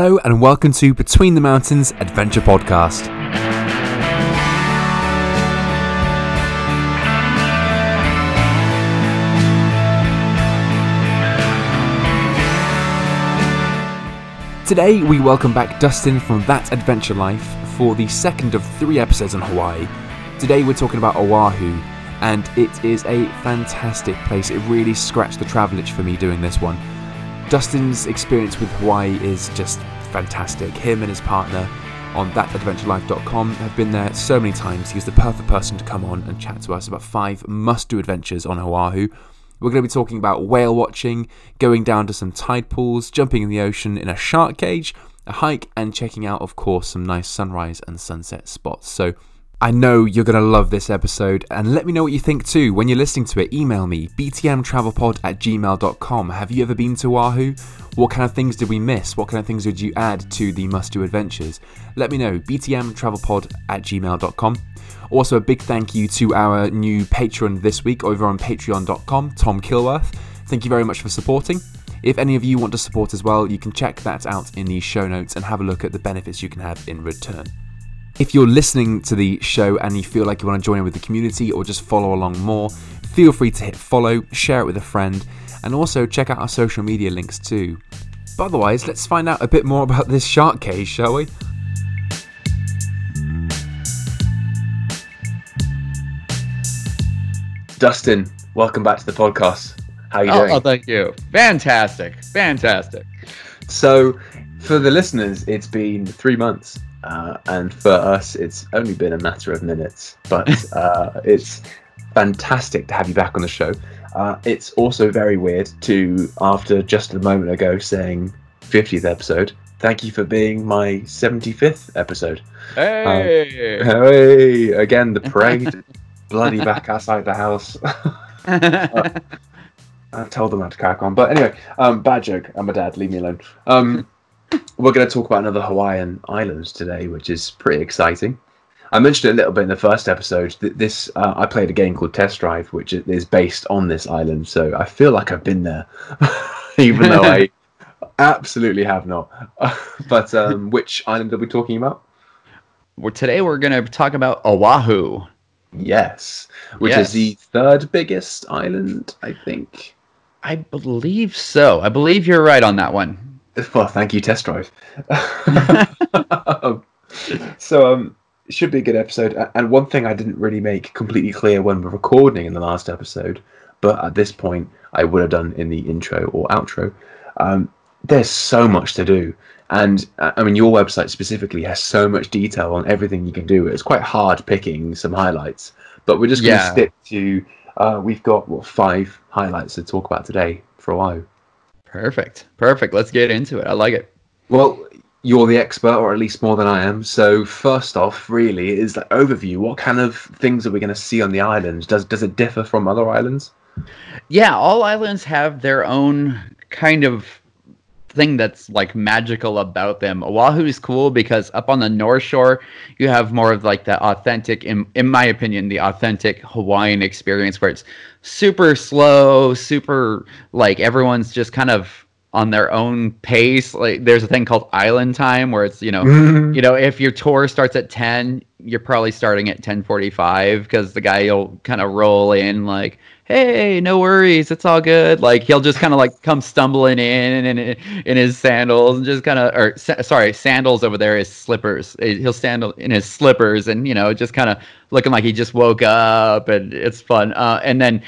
Hello and welcome to Between the Mountains Adventure Podcast. Today we welcome back Dustin from That Adventure Life for the second of three episodes on Hawaii. Today we're talking about Oahu, and it is a fantastic place. It really scratched the travel itch for me doing this one. Dustin's experience with Hawaii is just fantastic. Him and his partner on thatadventurelife.com have been there so many times. He's the perfect person to come on and chat to us about five must do adventures on Oahu. We're going to be talking about whale watching, going down to some tide pools, jumping in the ocean in a shark cage, a hike, and checking out, of course, some nice sunrise and sunset spots. So I know you're going to love this episode, and let me know what you think too. When you're listening to it, email me, btmtravelpod at gmail.com. Have you ever been to Oahu? What kind of things did we miss? What kind of things would you add to the must do adventures? Let me know, btmtravelpod at gmail.com. Also, a big thank you to our new patron this week over on patreon.com, Tom Kilworth. Thank you very much for supporting. If any of you want to support as well, you can check that out in the show notes and have a look at the benefits you can have in return. If you're listening to the show and you feel like you want to join in with the community or just follow along more, feel free to hit follow, share it with a friend, and also check out our social media links too. But otherwise, let's find out a bit more about this shark cage, shall we? Dustin, welcome back to the podcast. How are you oh, doing? Oh, thank you. Fantastic. Fantastic. So, for the listeners, it's been three months. Uh, and for us, it's only been a matter of minutes. But uh, it's fantastic to have you back on the show. Uh, it's also very weird to, after just a moment ago saying 50th episode, thank you for being my 75th episode. Hey! Um, hey! Again, the parade. bloody back outside the house. uh, I told them not to crack on. But anyway, um, bad joke. I'm a dad. Leave me alone. Um, we're going to talk about another Hawaiian island today, which is pretty exciting. I mentioned it a little bit in the first episode. That this uh, I played a game called Test Drive, which is based on this island. So I feel like I've been there, even though I absolutely have not. but um, which island are we talking about? Well, today we're going to talk about Oahu. Yes, which Yes. is the third biggest island, I think. I believe so. I believe you're right on that one. Well, thank you, Test Drive. so, um, should be a good episode. And one thing I didn't really make completely clear when we're recording in the last episode, but at this point I would have done in the intro or outro. Um, there's so much to do. And uh, I mean, your website specifically has so much detail on everything you can do. It's quite hard picking some highlights, but we're just going to Yeah. stick to. Uh, we've got what five highlights to talk about today for a while. Perfect. Perfect. Let's get into it. I like it. Well, you're the expert, or at least more than I am. So first off, really, is the overview. What kind of things are we going to see on the island? Does does it differ from other islands? Yeah, all islands have their own kind of thing that's like magical about them. Oahu is cool because up on the North Shore, you have more of like the authentic, in, in my opinion, the authentic Hawaiian experience where it's super slow, super like everyone's just kind of on their own pace. Like there's a thing called island time where it's, you know, you know, if your tour starts at 10, you're probably starting at 10:45 because the guy will kind of roll in like, "Hey, no worries, it's all good." Like he'll just kind of like come stumbling in in, in his sandals and just kind of or sa- sorry, sandals over there is slippers. He'll stand in his slippers and you know, just kind of looking like he just woke up and it's fun. Uh, and then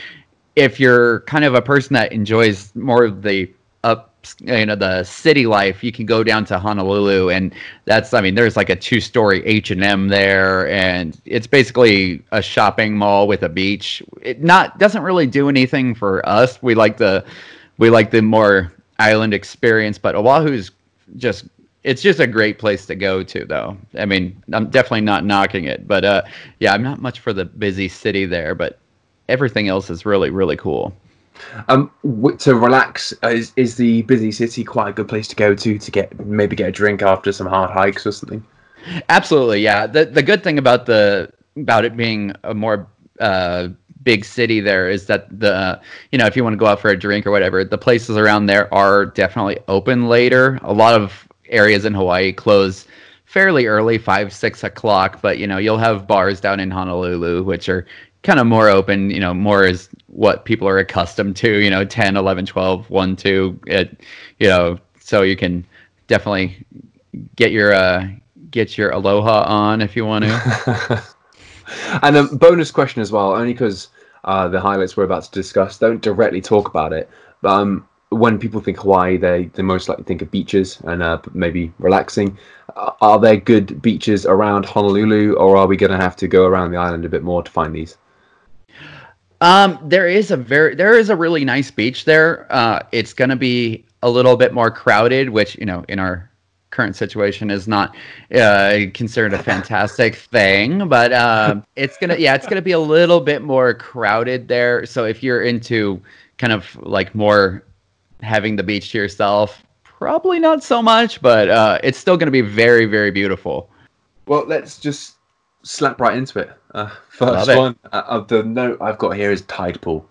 if you're kind of a person that enjoys more of the up you know the city life you can go down to honolulu and that's i mean there's like a two story h&m there and it's basically a shopping mall with a beach. It not doesn't really do anything for us. We like the we like the more island experience but oahu's just it's just a great place to go to though. I mean i'm definitely not knocking it but uh yeah i'm not much for the busy city there but everything else is really really cool Um, to relax uh, is is the busy city quite a good place to go to to get maybe get a drink after some hard hikes or something? Absolutely, yeah. The the good thing about the about it being a more uh, big city there is that the you know if you want to go out for a drink or whatever, the places around there are definitely open later. A lot of areas in Hawaii close fairly early, five, six o'clock. But you know, you'll have bars down in Honolulu, which are kind of more open, you know, more is what people are accustomed to, you know, 10, 11, 12, 1, 2, it, you know, so you can definitely get your, uh, get your aloha on if you want to. and a bonus question as well, only because uh, the highlights we're about to discuss don't directly talk about it, but um, when people think Hawaii, they they most likely think of beaches and uh, maybe relaxing. Uh, are there good beaches around Honolulu, or are we going to have to go around the island a bit more to find these? Um, there is a very there is a really nice beach there. Uh, it's going to be a little bit more crowded, which you know in our current situation is not uh, considered a fantastic thing, but uh, it's gonna yeah it's gonna be a little bit more crowded there. So if you're into kind of like more having the beach to yourself, probably not so much, but uh, it's still gonna be very very beautiful. Well, let's just slap right into it. Uh, first one uh, of the note I've got here is tide pool.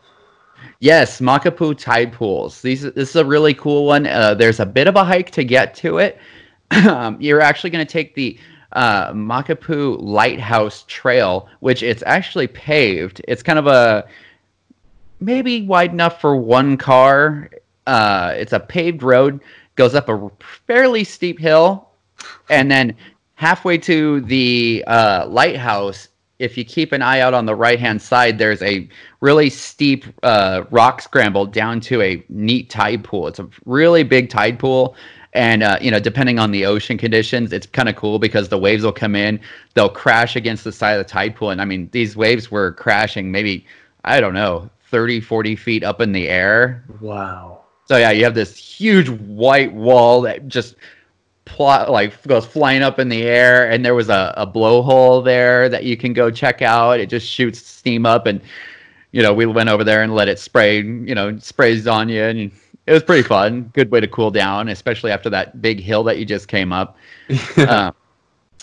Yes, Makapu'u tide pools. These this is a really cool one. Uh, there's a bit of a hike to get to it. um, you're actually going to take the uh, Makapu'u Lighthouse Trail, which it's actually paved. It's kind of a maybe wide enough for one car. Uh, it's a paved road, goes up a fairly steep hill, and then halfway to the uh, lighthouse, if you keep an eye out on the right hand side, there's a really steep uh, rock scramble down to a neat tide pool. It's a really big tide pool. And uh, you know, depending on the ocean conditions, it's kind of cool because the waves will come in, they'll crash against the side of the tide pool. And I mean, these waves were crashing maybe, I don't know, 30, 40 feet up in the air. Wow. So yeah, you have this huge white wall that just plot like goes flying up in the air and there was a, a blowhole there that you can go check out. It just shoots steam up and you know we went over there and let it spray you know sprays on you and it was pretty fun. Good way to cool down especially after that big hill that you just came up. Uh,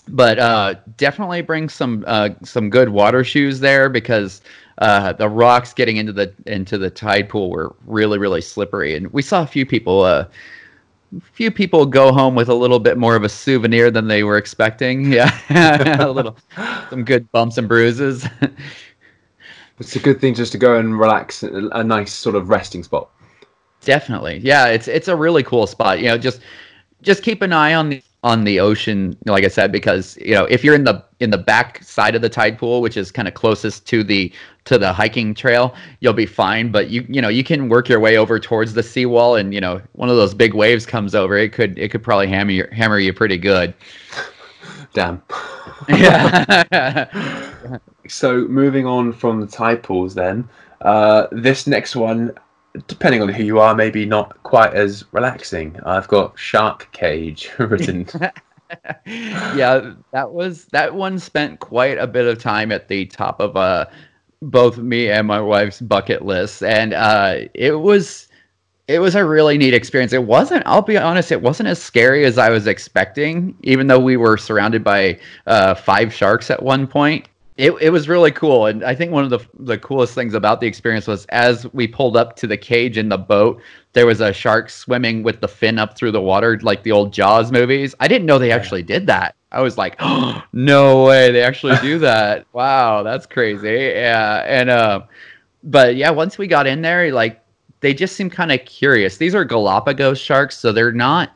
but uh, definitely bring some uh, some good water shoes there because uh, the rocks getting into the into the tide pool were really really slippery. And we saw a few people uh, few people go home with a little bit more of a souvenir than they were expecting. Yeah, a little, some good bumps and bruises. it's a good thing just to go and relax, a nice sort of resting spot. Definitely, yeah. It's it's a really cool spot. You know, just just keep an eye on the on the ocean like i said because you know if you're in the in the back side of the tide pool which is kind of closest to the to the hiking trail you'll be fine. But you you know you can work your way over towards the seawall and you know one of those big waves comes over it could it could probably hammer you, hammer you pretty good. Damn. Yeah so moving on from the tide pools then uh, this next one depending on who you are, maybe not quite as relaxing. I've got Shark Cage written. yeah, that was that one spent quite a bit of time at the top of uh both me and my wife's bucket list, and uh, it was it was a really neat experience. It wasn't, I'll be honest, it wasn't as scary as I was expecting, even though we were surrounded by uh, five sharks at one point it, it was really cool. And i think one of the the coolest things about the experience was as we pulled up to the cage in the boat there was a shark swimming with the fin up through the water like the old jaws movies. I didn't know they actually did that. I was like oh, no way they actually do that. Wow that's crazy. Yeah and uh but yeah once we got in there like they just seem kind of curious. These are galapagos sharks so they're not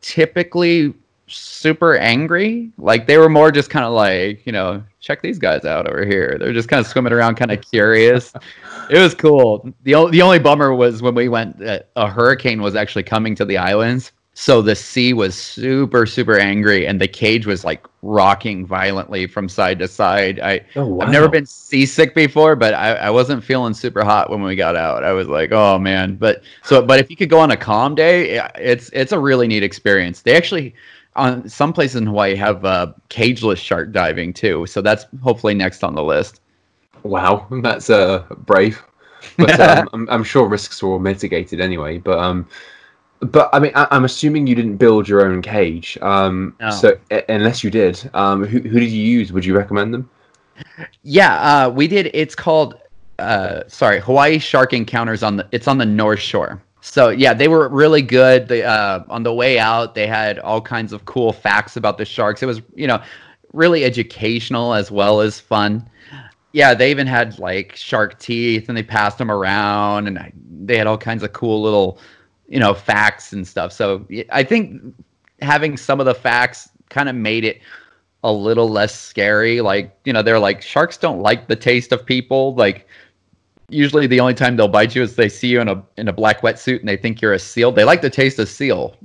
typically super angry. Like they were more just kind of like, you know, check these guys out over here. They're just kind of swimming around, kind of curious. it was cool. the o- The only bummer was when we went, uh, a hurricane was actually coming to the islands. So the sea was super, super angry, and the cage was like rocking violently from side to side. I oh, wow. I've never been seasick before, but I, I wasn't feeling super hot when we got out. I was like, oh man. But so, but if you could go on a calm day, it's it's a really neat experience. They actually on some places in Hawaii have uh, cageless shark diving too. So that's hopefully next on the list. Wow, that's uh, brave. But um, I'm, I'm, sure risks were all mitigated anyway. But um, but I mean, I, am assuming you didn't build your own cage. Um, no. so unless you did, um, who who did you use? Would you recommend them? Yeah, uh, we did. It's called uh, sorry, Hawaii Shark Encounters on the. It's on the North Shore. So yeah, they were really good. They uh, on the way out, they had all kinds of cool facts about the sharks. It was you know really educational as well as fun. Yeah, they even had like shark teeth, and they passed them around, and they had all kinds of cool little you know facts and stuff. So I think having some of the facts kind of made it a little less scary. Like, you know, they're like sharks don't like the taste of people. Like usually the only time they'll bite you is they see you in a in a black wetsuit and they think you're a seal. They like the taste of seal.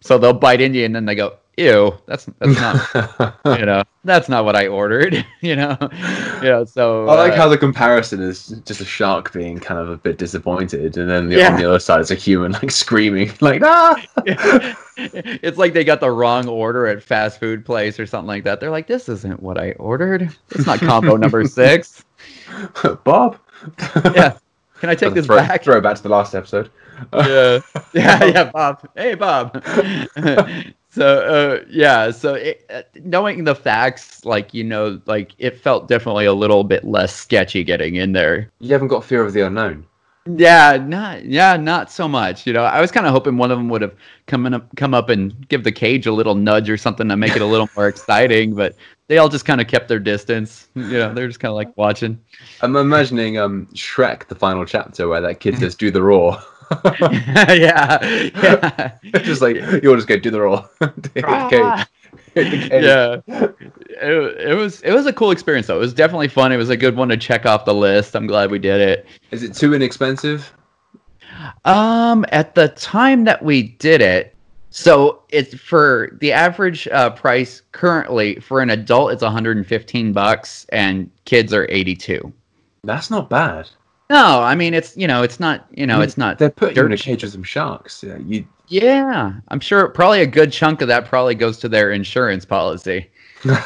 So they'll bite into you and then they go, ew, that's that's not you know that's not what I ordered. you know, you know. So I like uh, how the comparison is just a shark being kind of a bit disappointed, and then the, yeah. on the other side is a human like screaming like ah. it's like they got the wrong order at fast food place or something like that. They're like, this isn't what I ordered. It's not combo number six. Bob. yeah. Can I take this throw, back? Throw back to the last episode. yeah. Yeah. Yeah. Bob. Hey, Bob so uh, yeah so it, uh, knowing the facts like you know like it felt definitely a little bit less sketchy getting in there you haven't got fear of the unknown yeah not yeah not so much you know i was kind of hoping one of them would have come in, come up and give the cage a little nudge or something to make it a little more exciting but they all just kind of kept their distance you know they're just kind of like watching i'm imagining um shrek the final chapter where that kid says do the roar yeah, yeah. just like you'll just go do the roll. yeah, it, it was it was a cool experience though. It was definitely fun. It was a good one to check off the list. I'm glad we did it. Is it too inexpensive? Um, at the time that we did it, so it's for the average uh, price currently for an adult, it's 115 bucks, and kids are 82. That's not bad. No, I mean it's you know it's not you know I mean, it's not. They're putting you in a cage with some sharks. Yeah, you. Yeah, I'm sure probably a good chunk of that probably goes to their insurance policy. and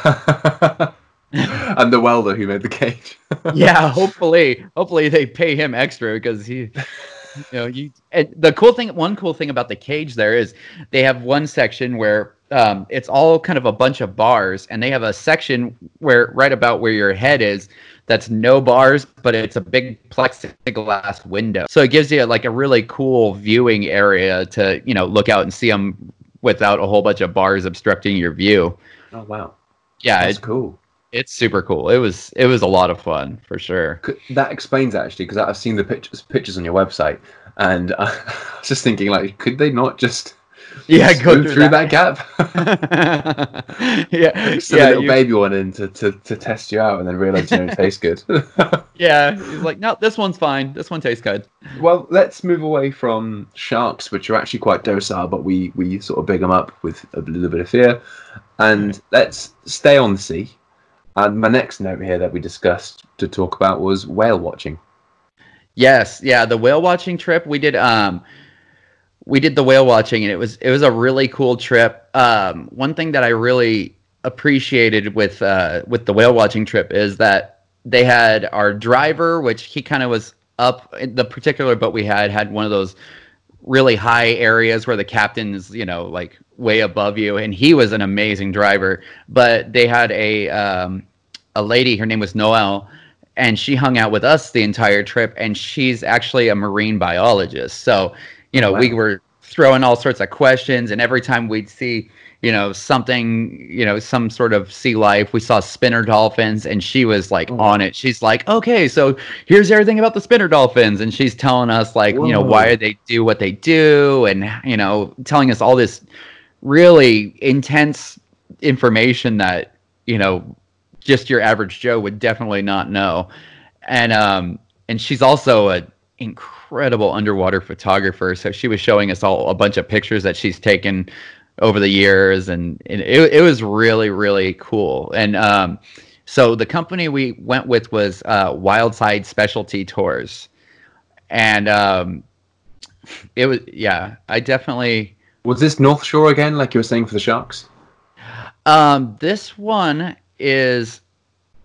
the welder who made the cage. yeah, hopefully, hopefully they pay him extra because he, you know, you. And the cool thing, one cool thing about the cage there is they have one section where um, it's all kind of a bunch of bars, and they have a section where right about where your head is that's no bars, but it's a big plexiglass window. So it gives you like a really cool viewing area to, you know, look out and see them without a whole bunch of bars obstructing your view. Oh wow. Yeah, it's cool. It's super cool. It was it was a lot of fun for sure. That explains actually because I've seen the pictures pictures on your website, and I was just thinking like, could they not just yeah, go through, through that. that. gap. yeah, Just yeah, a little you... baby one in to, to, to test you out, and then realize you don't taste good. yeah, he's like, no, this one's fine. This one tastes good. Well, let's move away from sharks, which are actually quite docile, but we we sort of big them up with a little bit of fear, and let's stay on the sea. And my next note here that we discussed to talk about was whale watching. Yes, yeah, the whale watching trip we did. Um, we did the whale watching and it was it was a really cool trip. Um, one thing that I really appreciated with uh, with the whale watching trip is that they had our driver, which he kind of was up the particular boat we had had one of those really high areas where the captain is you know like way above you and he was an amazing driver but they had a um, a lady her name was noel and she hung out with us the entire trip and she's actually a marine biologist so you know, wow. we were throwing all sorts of questions, and every time we'd see, you know, something, you know, some sort of sea life, we saw spinner dolphins, and she was like oh. on it. She's like, okay, so here's everything about the spinner dolphins, and she's telling us like, Whoa. you know, why they do what they do, and you know, telling us all this really intense information that you know just your average Joe would definitely not know. And um and she's also an incredible underwater photographer. So she was showing us all a bunch of pictures that she's taken over the years, and, and it, it was really really cool. And um, so the company we went with was uh, Wildside Specialty Tours, and um, it was yeah, I definitely was this North Shore again, like you were saying for the sharks. Um, this one is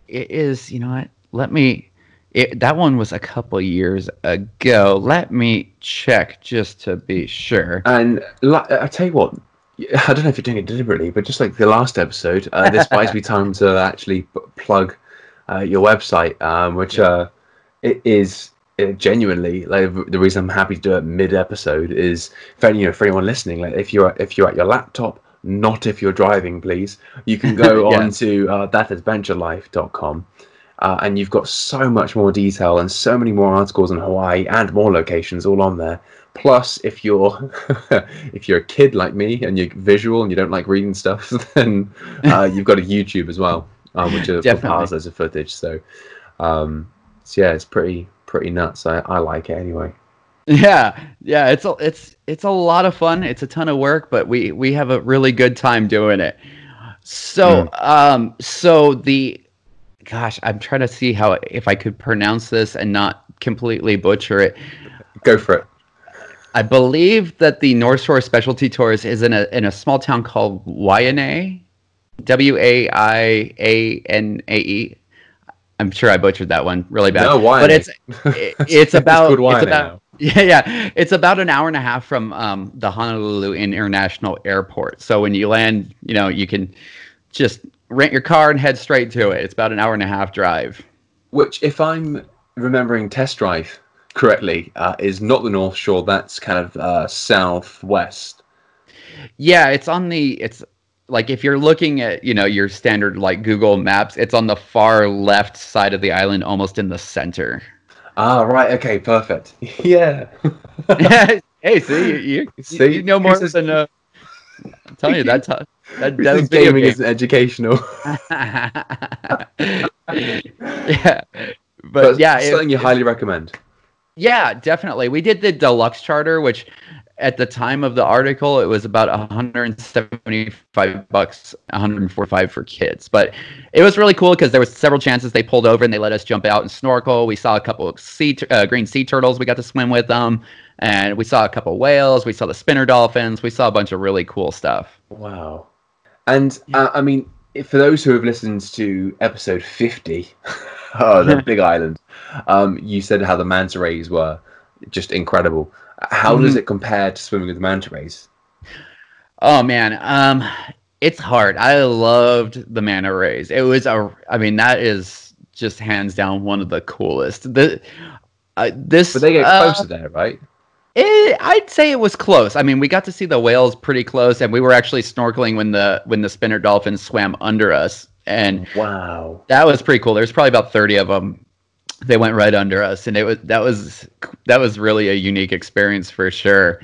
it is you know what? Let me it, that one was a couple years ago. Let me check just to be sure. And I tell you what, I don't know if you're doing it deliberately, but just like the last episode, uh, this buys me time to actually plug uh, your website, um, which yeah. uh, it is it genuinely, like the reason I'm happy to do it mid-episode is for you know for anyone listening, like if you're if you're at your laptop, not if you're driving, please. You can go Yeah. on to uh, thatadventurelife.com. Uh, and you've got so much more detail and so many more articles on Hawaii and more locations all on there. Plus, if you're if you're a kid like me and you're visual and you don't like reading stuff, then uh, you've got a YouTube as well, um, which are piles of footage. So, um, so yeah, it's pretty pretty nuts. I, I like it anyway. Yeah, yeah, it's a it's it's a lot of fun. It's a ton of work, but we we have a really good time doing it. So, um, so the, gosh, I'm trying to see how if I could pronounce this and not completely butcher it. Go for it. I believe that the North Shore Specialty Tours is in a in a small town called Waianae, W A I A N A E. I'm sure I butchered that one really bad. No, Waianae. But it's it- it's about it's about. yeah yeah it's about an hour and a half from um, the Honolulu International Airport. So when you land, you know you can just rent your car and head straight to it. It's about an hour and a half drive. Which, if I'm remembering Test Drive correctly, uh, is not the North Shore. That's kind of uh, southwest. Yeah, it's on the it's like if you're looking at, you know, your standard like Google Maps, it's on the far left side of the island almost in the center. Ah, right. Okay, perfect. Yeah. hey, see, you, you, See? you know more than uh I'm telling you that that video gaming game. isn't educational, yeah. But, but yeah, it- something you highly recommend. Yeah, definitely. We did the deluxe charter, which at the time of the article it was about 175 bucks, 145 for kids. But it was really cool because there was several chances they pulled over and they let us jump out and snorkel. We saw a couple of sea uh, green sea turtles. We got to swim with them, and we saw a couple whales. We saw the spinner dolphins. We saw a bunch of really cool stuff. Wow. And uh, I mean, for those who have listened to episode 50, oh, the Big Island, um, you said how the manta rays were just incredible. How does Mhm. it compare to swimming with the manta rays? Oh man, um, it's hard. I loved the manta rays. It was a, I mean, that is just hands down one of the coolest. The, uh, this, But they get uh, to that, right? it, I'd say it was close. I mean, we got to see the whales pretty close, and we were actually snorkeling when the when the spinner dolphins swam under us, and Wow. that was pretty cool. There's probably about 30 of them. They went right under us, and it was that was that was really a unique experience for sure.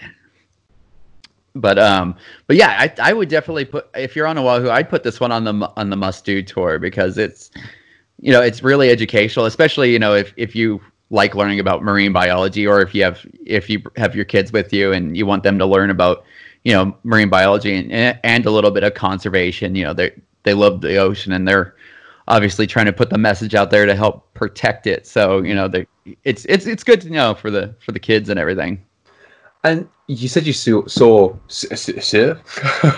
But um, but yeah, I I would definitely put if you're on Oahu, I'd put this one on the on the must do tour because it's you know it's really educational, especially you know if if you like learning about marine biology or if you have if you have your kids with you and you want them to learn about you know marine biology and and a little bit of conservation. You know they they love the ocean and they're obviously trying to put the message out there to help protect it. So you know they it's it's it's good to know for the for the kids and everything. And you said you saw. saw s- s- s-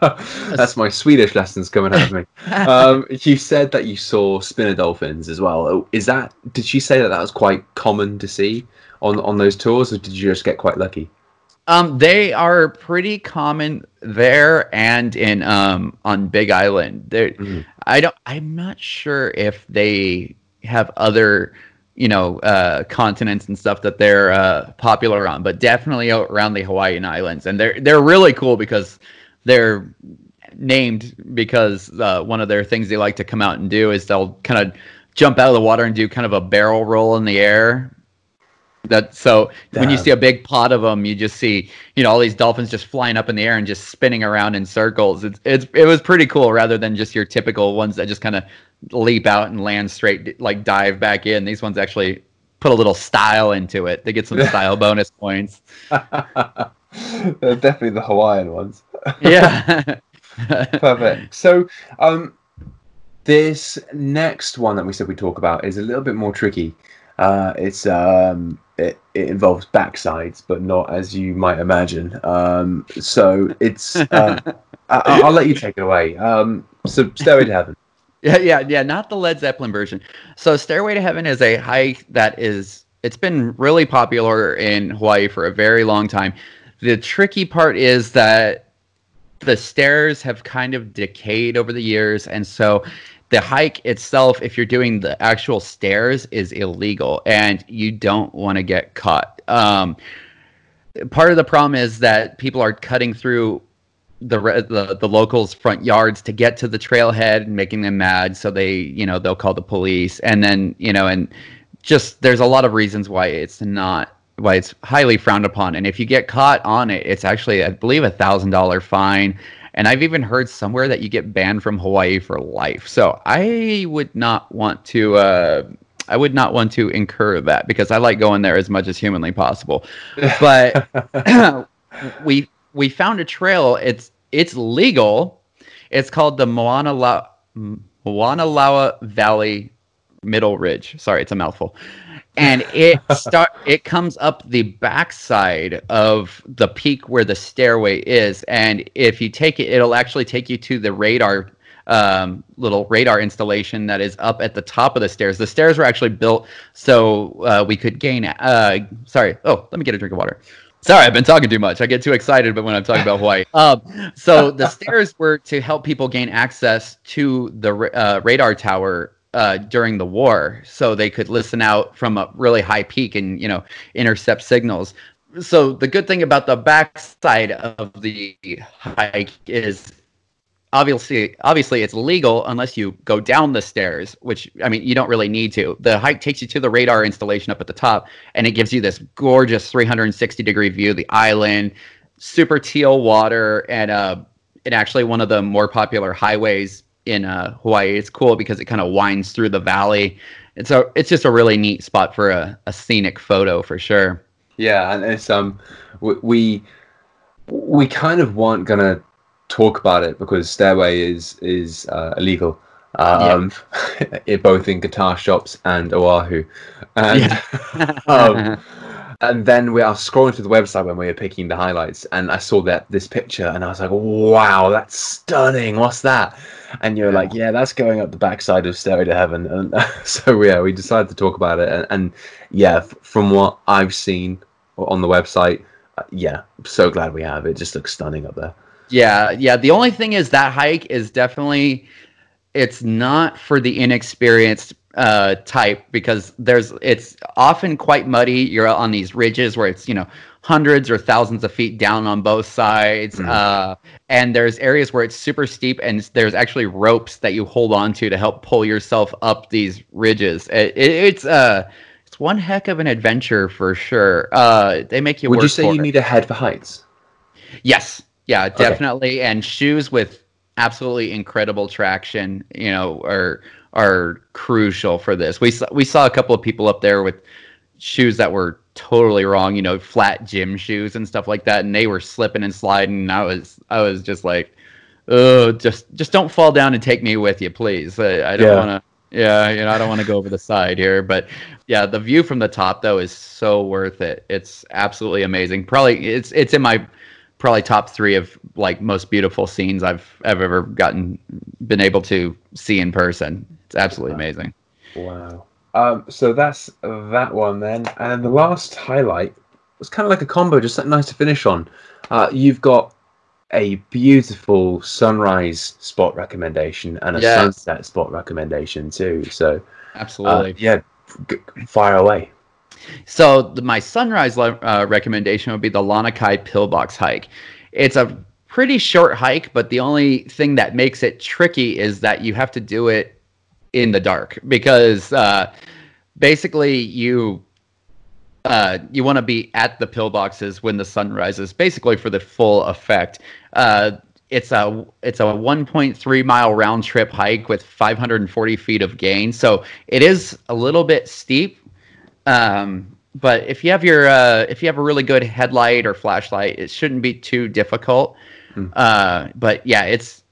That's my Swedish lessons coming out of me. Um, you said that you saw spinner dolphins as well. Oh, Is that? Did she say that that was quite common to see on on those tours, or did you just get quite lucky? Um, they are pretty common there and in um on Big Island. There, Mhm. I don't. I'm not sure if they have other, you know, uh, continents and stuff that they're uh, popular on, but definitely around the Hawaiian Islands, and they're they're really cool because they're named because uh, one of their things they like to come out and do is they'll kind of jump out of the water and do kind of a barrel roll in the air. That so when you see a big pot of them, you just see you know all these dolphins just flying up in the air and just spinning around in circles. It's it's it was pretty cool rather than just your typical ones that just kind of leap out and land straight like dive back in. These ones actually put a little style into it. They get some style bonus points. They're definitely the Hawaiian ones. Yeah. Perfect. So, um, this next one that we said we talk about is a little bit more tricky. Uh, it's um, it, it involves backsides, but not as you might imagine. Um, so it's uh, I, I'll let you take it away. Um, so, Stairway to Heaven. Yeah, yeah, yeah. Not the Led Zeppelin version. So, Stairway to Heaven is a hike that is. It's been really popular in Hawaii for a very long time. The tricky part is that the stairs have kind of decayed over the years, and so the hike itself, if you're doing the actual stairs, is illegal, and you don't want to get caught. Um, part of the problem is that people are cutting through the, the the locals' front yards to get to the trailhead and making them mad. So they, you know, they'll call the police, and then you know, and just there's a lot of reasons why it's not why it's highly frowned upon. And if you get caught on it, it's actually I believe a thousand dollar fine. And I've even heard somewhere that you get banned from Hawaii for life. So I would not want to. Uh, I would not want to incur that because I like going there as much as humanly possible. But we we found a trail. It's it's legal. It's called the Moana La, Moanalua Valley Middle Ridge. Sorry, it's a mouthful. And it start it comes up the backside of the peak where the stairway is. And if you take it, it'll actually take you to the radar um, little radar installation that is up at the top of the stairs. The stairs were actually built so uh, we could gain. Uh, sorry. Oh, let me get a drink of water. Sorry, I've been talking too much. I get too excited, but when I'm talking about Hawaii. Um, so the stairs were to help people gain access to the uh, radar tower uh, during the war, so they could listen out from a really high peak and you know intercept signals. So the good thing about the backside of the hike is obviously obviously it's legal unless you go down the stairs which i mean you don't really need to the hike takes you to the radar installation up at the top and it gives you this gorgeous 360 degree view of the island super teal water and uh and actually one of the more popular highways in uh, hawaii it's cool because it kind of winds through the valley it's a it's just a really neat spot for a, a scenic photo for sure yeah and it's um we we kind of weren't gonna talk about it because Stairway is is uh, illegal. Um, yeah. both in guitar shops and Oahu, and yeah. um, and then we are scrolling through the website when we were picking the highlights, and I saw that this picture, and I was like, "Wow, that's stunning! What's that?" And you're yeah. like, "Yeah, that's going up the backside of Stairway to Heaven." And so yeah, we decided to talk about it, and, and yeah, f- from what I've seen on the website, uh, yeah, I'm so glad we have it. Just looks stunning up there. Yeah, yeah. The only thing is that hike is definitely it's not for the inexperienced uh, type because there's it's often quite muddy. You're on these ridges where it's you know hundreds or thousands of feet down on both sides, mm-hmm. uh, and there's areas where it's super steep and there's actually ropes that you hold on to to help pull yourself up these ridges. It, it, it's uh it's one heck of an adventure for sure. Uh, they make you. Would you say you it. need a head for heights? Yes, yeah, definitely. Okay. And shoes with absolutely incredible traction, you know, are are crucial for this. We saw, we saw a couple of people up there with shoes that were totally wrong, you know, flat gym shoes and stuff like that, and they were slipping and sliding. And I was I was just like, oh, just just don't fall down and take me with you, please. I, I don't yeah. want to. Yeah, you know, I don't want to go over the side here, but yeah, the view from the top though is so worth it. It's absolutely amazing. Probably it's it's in my probably top three of like most beautiful scenes I've I've ever gotten been able to see in person. It's absolutely amazing. Wow. Um, so that's that one then, and then the last highlight was kind of like a combo, just nice to finish on. Uh, you've got a beautiful sunrise spot recommendation and a yes. sunset spot recommendation too. So absolutely, uh, yeah, fire away. So the, my sunrise uh, recommendation would be the Lanikai Pillbox hike. It's a pretty short hike, but the only thing that makes it tricky is that you have to do it in the dark because uh, basically you uh, you want to be at the pillboxes when the sun rises, basically for the full effect. Uh, it's a it's a 1.3 mile round trip hike with 540 feet of gain, so it is a little bit steep, um, but if you have your uh, if you have a really good headlight or flashlight, it shouldn't be too difficult. Mm. Uh, but yeah, it's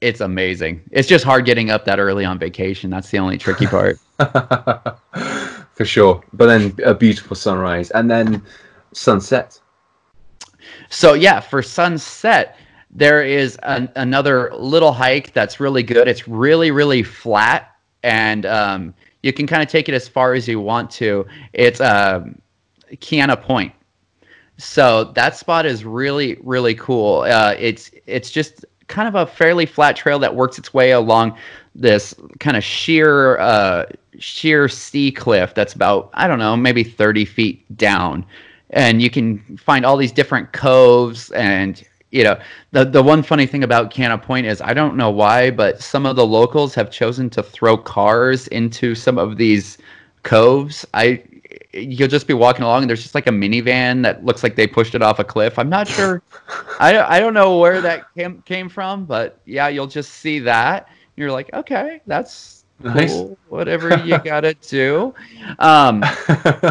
it's amazing. It's just hard getting up that early on vacation. That's the only tricky part. For sure. But then a beautiful sunrise and then sunset. So yeah, for sunset, there is an, another little hike that's really good. It's really really flat and um, you can kind of take it as far as you want to. It's uh, Kaena Point. So that spot is really really cool. Uh, it's it's just kind of a fairly flat trail that works its way along this kind of sheer uh, sheer sea cliff that's about I don't know maybe 30 feet down, and you can find all these different coves and you know the the one funny thing about Kaena Point is I don't know why, but some of the locals have chosen to throw cars into some of these coves. I you'll just be walking along and there's just like a minivan that looks like they pushed it off a cliff. I'm not sure. I I don't know where that came came from, but yeah, you'll just see that. You're like, okay, that's Nice. cool. Whatever you gotta do. Um,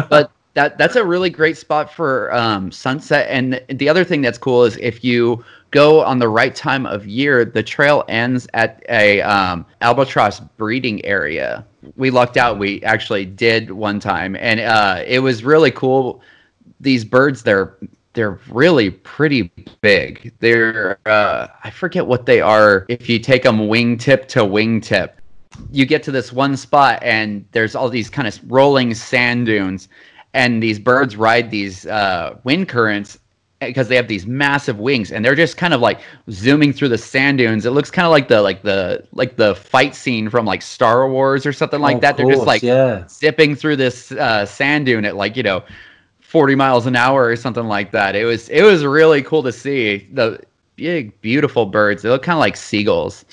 but that that's a really great spot for um, sunset. And the other thing that's cool is if you go on the right time of year, the trail ends at a um, albatross breeding area. We lucked out. We actually did one time, and uh, it was really cool. These birds, they're they're really pretty big. They're uh, I forget what they are. If you take them wingtip to wingtip, you get to this one spot and there's all these kind of rolling sand dunes and these birds ride these uh, wind currents because they have these massive wings and they're just kind of like zooming through the sand dunes. It looks kind of like the like the like the fight scene from like star wars or something like Of that. they're just like yeah. zipping through this uh, sand dune at like you know 40 miles an hour or something like that. It was it was really cool to see the big beautiful birds. They look kind of like seagulls.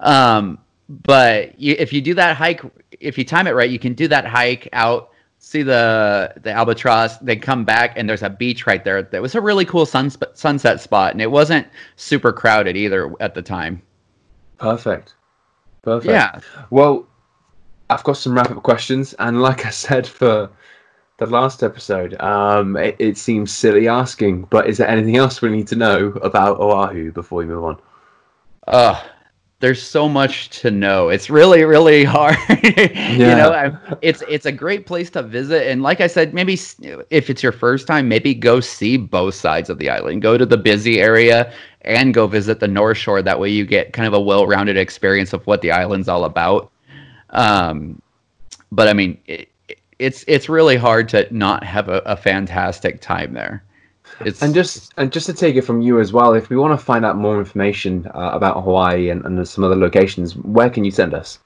Um, but you, if you do that hike if you time it right you can do that hike out see the the albatross they come back and there's a beach right there that was a really cool sun, sunset spot and it wasn't super crowded either at the time Perfect. Perfect. yeah Well, I've got some wrap up questions, and like I said for the last episode, um, it, it seems silly asking, but is there anything else we need to know about Oahu before we move on? uh there's so much to know. It's really really hard. You know I, it's it's a great place to visit. And like i said maybe if it's your first time maybe go see both sides of the island. Go to the busy area and go visit the north shore. That way you get kind of a well-rounded experience of what the island's all about. Um but i mean it, it's it's really hard to not have a, a fantastic time there it's And just and just to take it from you as well, if we want to find out more information uh, about Hawaii and, and some other locations, where can you send us?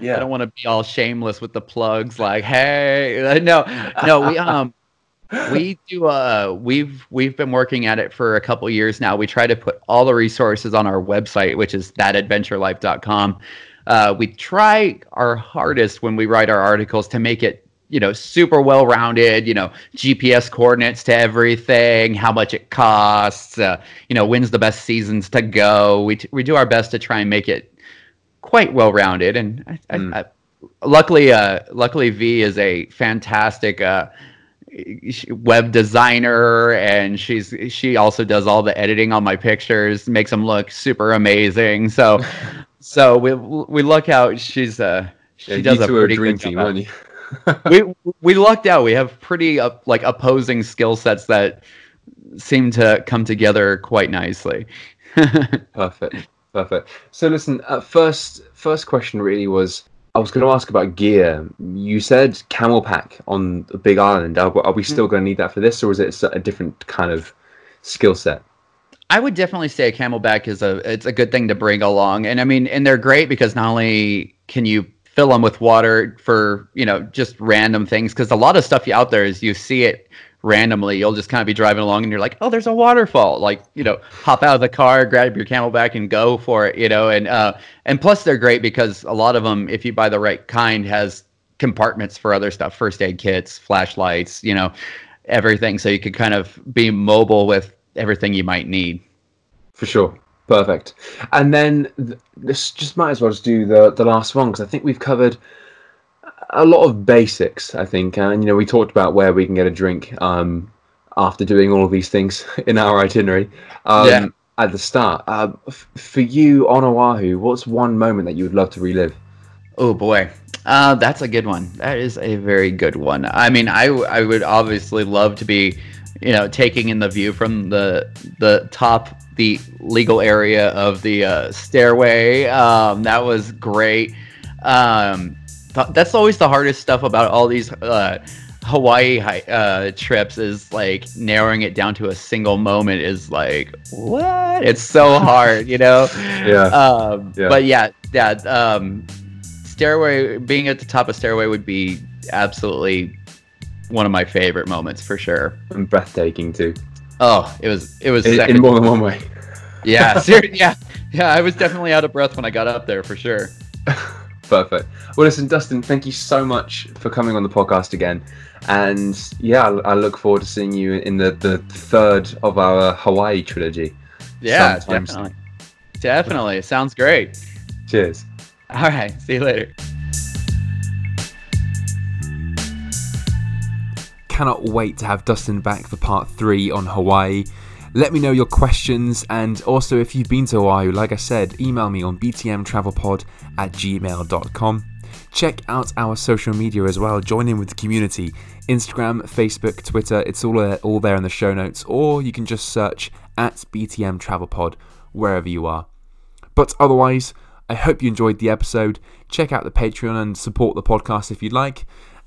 Yeah, I don't want to be all shameless with the plugs. Like, hey, no, no, we um, we do. Uh, we've we've been working at it for a couple years now. We try to put all the resources on our website, which is thatadventurelife.com. Uh, we try our hardest when we write our articles to make it you know super well rounded you know gps coordinates to everything how much it costs uh, you know when's the best seasons to go we, t- we do our best to try and make it quite well rounded and I, Mm. I, I, luckily uh luckily v is a fantastic uh web designer and she's she also does all the editing on my pictures makes them look super amazing so so we we luck out she's uh she Yeah, does a pretty good job? we we lucked out. We have pretty uh, like opposing skill sets that seem to come together quite nicely. Perfect. Perfect. So listen, uh, first first question really was I was going to ask about gear. You said camel pack on the Big Island. Are, are we still going to need that for this, or is it a different kind of skill set? I would definitely say a CamelBak is a it's a good thing to bring along, and I mean, and they're great because not only can you fill them with water for you know just random things, because a lot of stuff you out there is you see it randomly. You'll just kind of be driving along and you're like, oh, there's a waterfall. Like you know, hop out of the car, grab your CamelBak, and go for it. You know, and uh, and plus they're great because a lot of them, if you buy the right kind, has compartments for other stuff, first aid kits, flashlights, you know, everything. So you could kind of be mobile with everything you might need. For sure. Perfect. And then th- this just might as well just do the the last one because I think we've covered a lot of basics. I think, and you know, we talked about where we can get a drink um, after doing all of these things in our itinerary um, Yeah. at the start. Uh, f- for you on Oahu, what's one moment that you would love to relive? Oh boy, uh, that's a good one. That is a very good one. I mean, I I would obviously love to be, you know, taking in the view from the the top, the legal area of the uh, stairway. Um, that was great. Um, th- that's always the hardest stuff about all these uh, Hawaii uh, trips is like narrowing it down to a single moment is like what? It's so hard, you know. Yeah. Um, Yeah. But yeah, yeah. Um, stairway, being at the top of stairway would be absolutely one of my favorite moments for sure. and breathtaking too. Oh, it was it was In, second. in more than one way. yeah, ser- yeah, yeah. I was definitely out of breath when I got up there for sure. Perfect. Well, listen, Dustin, thank you so much for coming on the podcast again. And yeah, I, I look forward to seeing you in the, the third of our Hawaii trilogy. Yeah, definitely, definitely. Sounds great. Cheers. All right, see you later. Cannot wait to have Dustin back for part three on Hawaii. Let me know your questions and also if you've been to Hawaii, like I said, email me on btmtravelpod at gmail.com. Check out our social media as well. Join in with the community. Instagram, Facebook, Twitter, it's all there, all there in the show notes, or you can just search at BTM Travel Pod wherever you are. But otherwise, I hope you enjoyed the episode. Check out the Patreon and support the podcast if you'd like.